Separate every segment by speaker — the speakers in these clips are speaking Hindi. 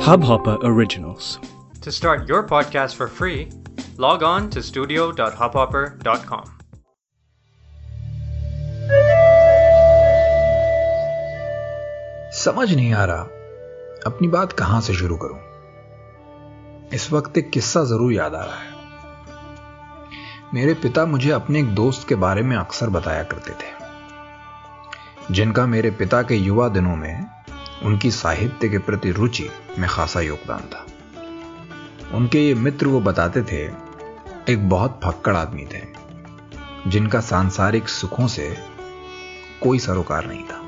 Speaker 1: Hubhopper Originals.
Speaker 2: To start your podcast for free, log on to studio.hubhopper.com.
Speaker 3: समझ नहीं आ रहा अपनी बात कहाँ से शुरू करूँ इस वक्त एक किस्सा ज़रूर याद आ रहा है मेरे पिता मुझे अपने एक दोस्त के बारे में अक्सर बताया करते थे जिनका मेरे पिता के युवा दिनों में उनकी साहित्य के प्रति रुचि में खासा योगदान था। उनके ये मित्र वो बताते थे, एक बहुत फक्कड़ आदमी थे, जिनका सांसारिक सुखों से कोई सरोकार नहीं था।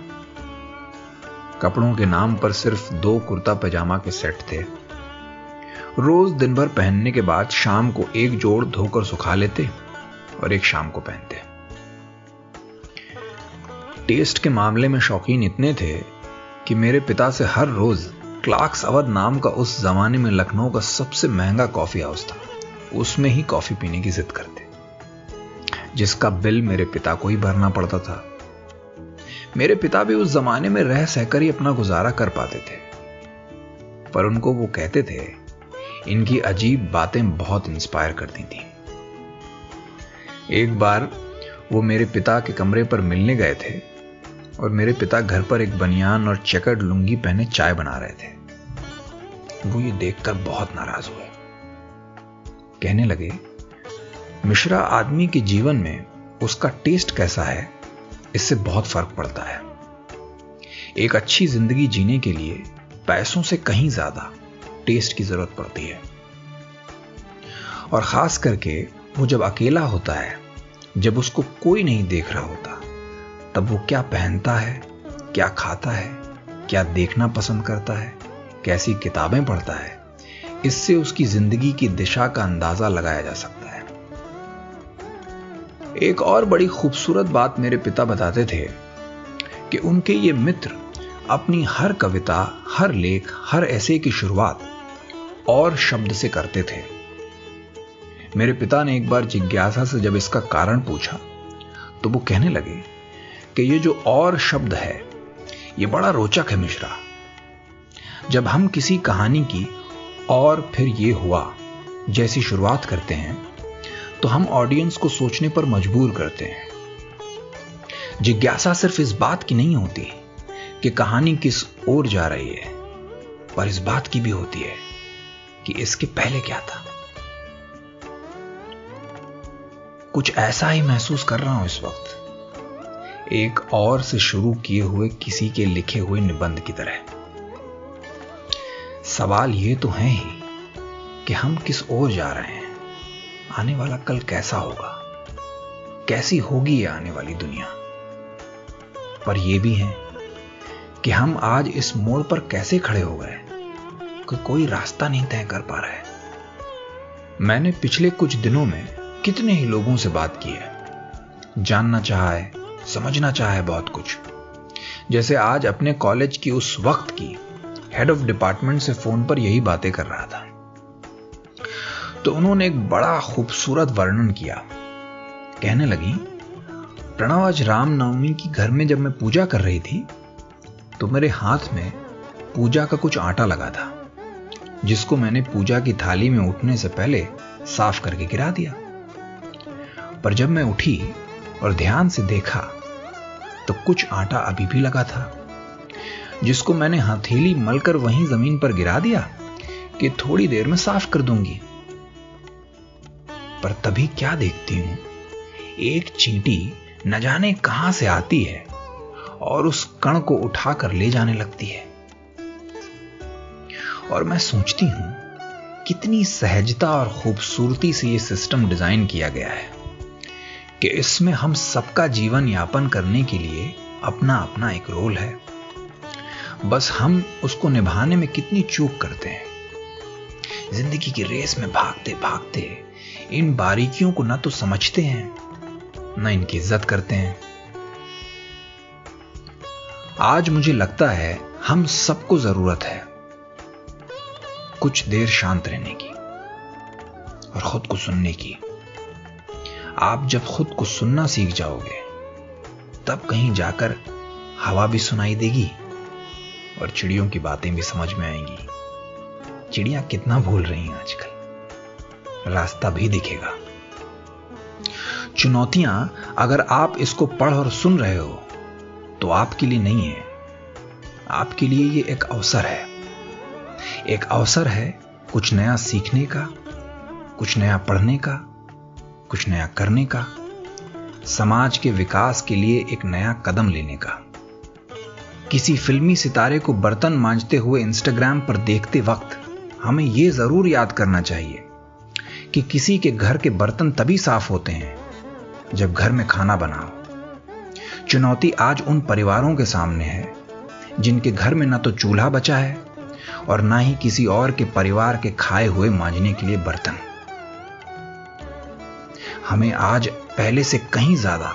Speaker 3: कपड़ों के नाम पर सिर्फ़ दो कुर्ता पजामा के सेट थे। रोज दिन भर पहनने के बाद शाम को एक जोड़ धोकर सुखा लेते और एक शाम को पहनते। टेस्ट के मामले में शौकीन इतने थे कि मेरे पिता से हर रोज क्लार्क्स अवध नाम का उस जमाने में लखनऊ का सबसे महँगा कॉफ़ी हाउस था। उसमें ही कॉफ़ी पीने की जिद करते। जिसका बिल मेरे पिता को ही भरना पड़ता था। मेरे पिता भी उस जमाने में रह सहकर ही अपना गुजारा कर पाते थे। पर उनको वो कहते थे, इनकी अजीब बातें बहुत इंस्पायर करती थी। एक बार वो मेरे पिता के कमरे पर मिलने गए थे। और मेरे पिता घर पर एक बनियान और चेकर्ड लुंगी पहने चाय बना रहे थे। वो ये देखकर बहुत नाराज़ हुए। कहने लगे, मिश्रा, आदमी के जीवन में उसका टेस्ट कैसा है? इससे बहुत फ़र्क पड़ता है। एक अच्छी ज़िंदगी जीने के लिए पैसों से कहीं ज़्यादा टेस्ट की ज़रूरत पड़ती है। और खास करके वो जब अकेला होता है, जब उसको कोई नहीं देख रहा होता तब वो क्या पहनता है, क्या खाता है, क्या देखना पसंद करता है, कैसी किताबें पढ़ता है, इससे उसकी ज़िंदगी की दिशा का अंदाज़ा लगाया जा सकता है। एक और बड़ी खूबसूरत बात मेरे पिता बताते थे कि उनके ये मित्र अपनी हर कविता, हर लेख, हर ऐसे की शुरुआत और शब्द से करते थे। मेरे पिता ने एक बार जिज्ञासा से जब इसका कारण पूछा तो वो कहने लगे कि ये जो और शब्द है, ये बड़ा रोचक है मिश्रा। जब हम किसी कहानी की और फिर ये हुआ, जैसी शुरुआत करते हैं तो हम ऑडियंस को सोचने पर मजबूर करते हैं। जिज्ञासा सिर्फ़ इस बात की नहीं होती कि कहानी किस ओर जा रही है, पर इस बात की भी होती है कि इसके पहले क्या था। कुछ ऐसा ही महसूस कर रहा हूँ इस वक्त एक और से शुरू किए हुए किसी के लिखे हुए निबंध की तरह। सवाल यह तो है ही कि हम किस ओर जा रहे हैं। आने वाला कल कैसा होगा? कैसी होगी ये आने वाली दुनिया? पर यह भी है कि हम आज इस मोड़ पर कैसे खड़े हो गए कि कोई रास्ता नहीं तय कर पा रहा। है मैंने पिछले कुछ दिनों में कितने ही लोगों से बात की है। जानना चाहा है समझना चाहा है बहुत कुछ। जैसे आज अपने कॉलेज की उस वक्त की हेड ऑफ़ डिपार्टमेंट से फ़ोन पर यही बातें कर रहा था। तो उन्होंने एक बड़ा खूबसूरत वर्णन किया। कहने लगी, प्रणव, आज रामनवमी की घर में जब मैं पूजा कर रही थी तो मेरे हाथ में पूजा का कुछ आटा लगा था, जिसको मैंने पूजा की थाली में उठने से पहले साफ़ करके गिरा दिया। पर जब मैं उठी और ध्यान से देखा तो कुछ आटा अभी भी लगा था, जिसको मैंने हथेली मलकर वहीं ज़मीन पर गिरा दिया कि थोड़ी देर में साफ़ कर दूँगी। पर तभी क्या देखती हूँ, एक चींटी न जाने कहाँ से आती है और उस कण को उठाकर ले जाने लगती है। और मैं सोचती हूँ, कितनी सहजता और खूबसूरती से यह सिस्टम डिज़ाइन किया गया है। कि इसमें हम सबका जीवन यापन करने के लिए अपना अपना एक रोल है। बस हम उसको निभाने में कितनी चूक करते हैं। ज़िंदगी की रेस में भागते भागते इन बारीकियों को ना तो समझते हैं, ना इनकी इज़्ज़त करते हैं। आज मुझे लगता है हम सबको ज़रूरत है कुछ देर शांत रहने की और खुद को सुनने की। आप जब खुद को सुनना सीख जाओगे, तब कहीं जाकर हवा भी सुनाई देगी और चिड़ियों की बातें भी समझ में आएँगी। चिड़िया कितना भूल रही हैं आजकल। रास्ता भी दिखेगा। चुनौतियाँ अगर आप इसको पढ़ और सुन रहे हो तो आपके लिए नहीं है। आपके लिए ये एक अवसर है। एक अवसर है कुछ नया सीखने का, कुछ नया पढ़ने का कुछ नया करने का, समाज के विकास के लिए एक नया कदम लेने का। किसी फिल्मी सितारे को बर्तन मांजते हुए इंस्टाग्राम पर देखते वक्त हमें यह ज़रूर याद करना चाहिए कि किसी के घर के बर्तन तभी साफ़ होते हैं जब घर में खाना बनाओ। चुनौती आज उन परिवारों के सामने है, जिनके घर में ना तो चूल्हा बचा है और ना ही किसी और के परिवार के खाए हुए मांझने के लिए बर्तन। हमें आज पहले से कहीं ज़्यादा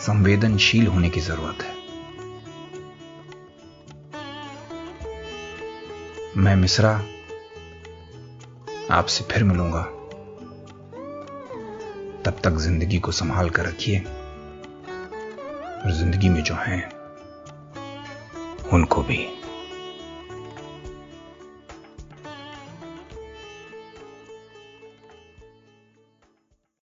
Speaker 3: संवेदनशील होने की ज़रूरत है। मैं मिश्रा, आपसे फिर मिलूँगा। तब तक ज़िंदगी को संभाल कर रखिए और ज़िंदगी में जो हैं, उनको भी।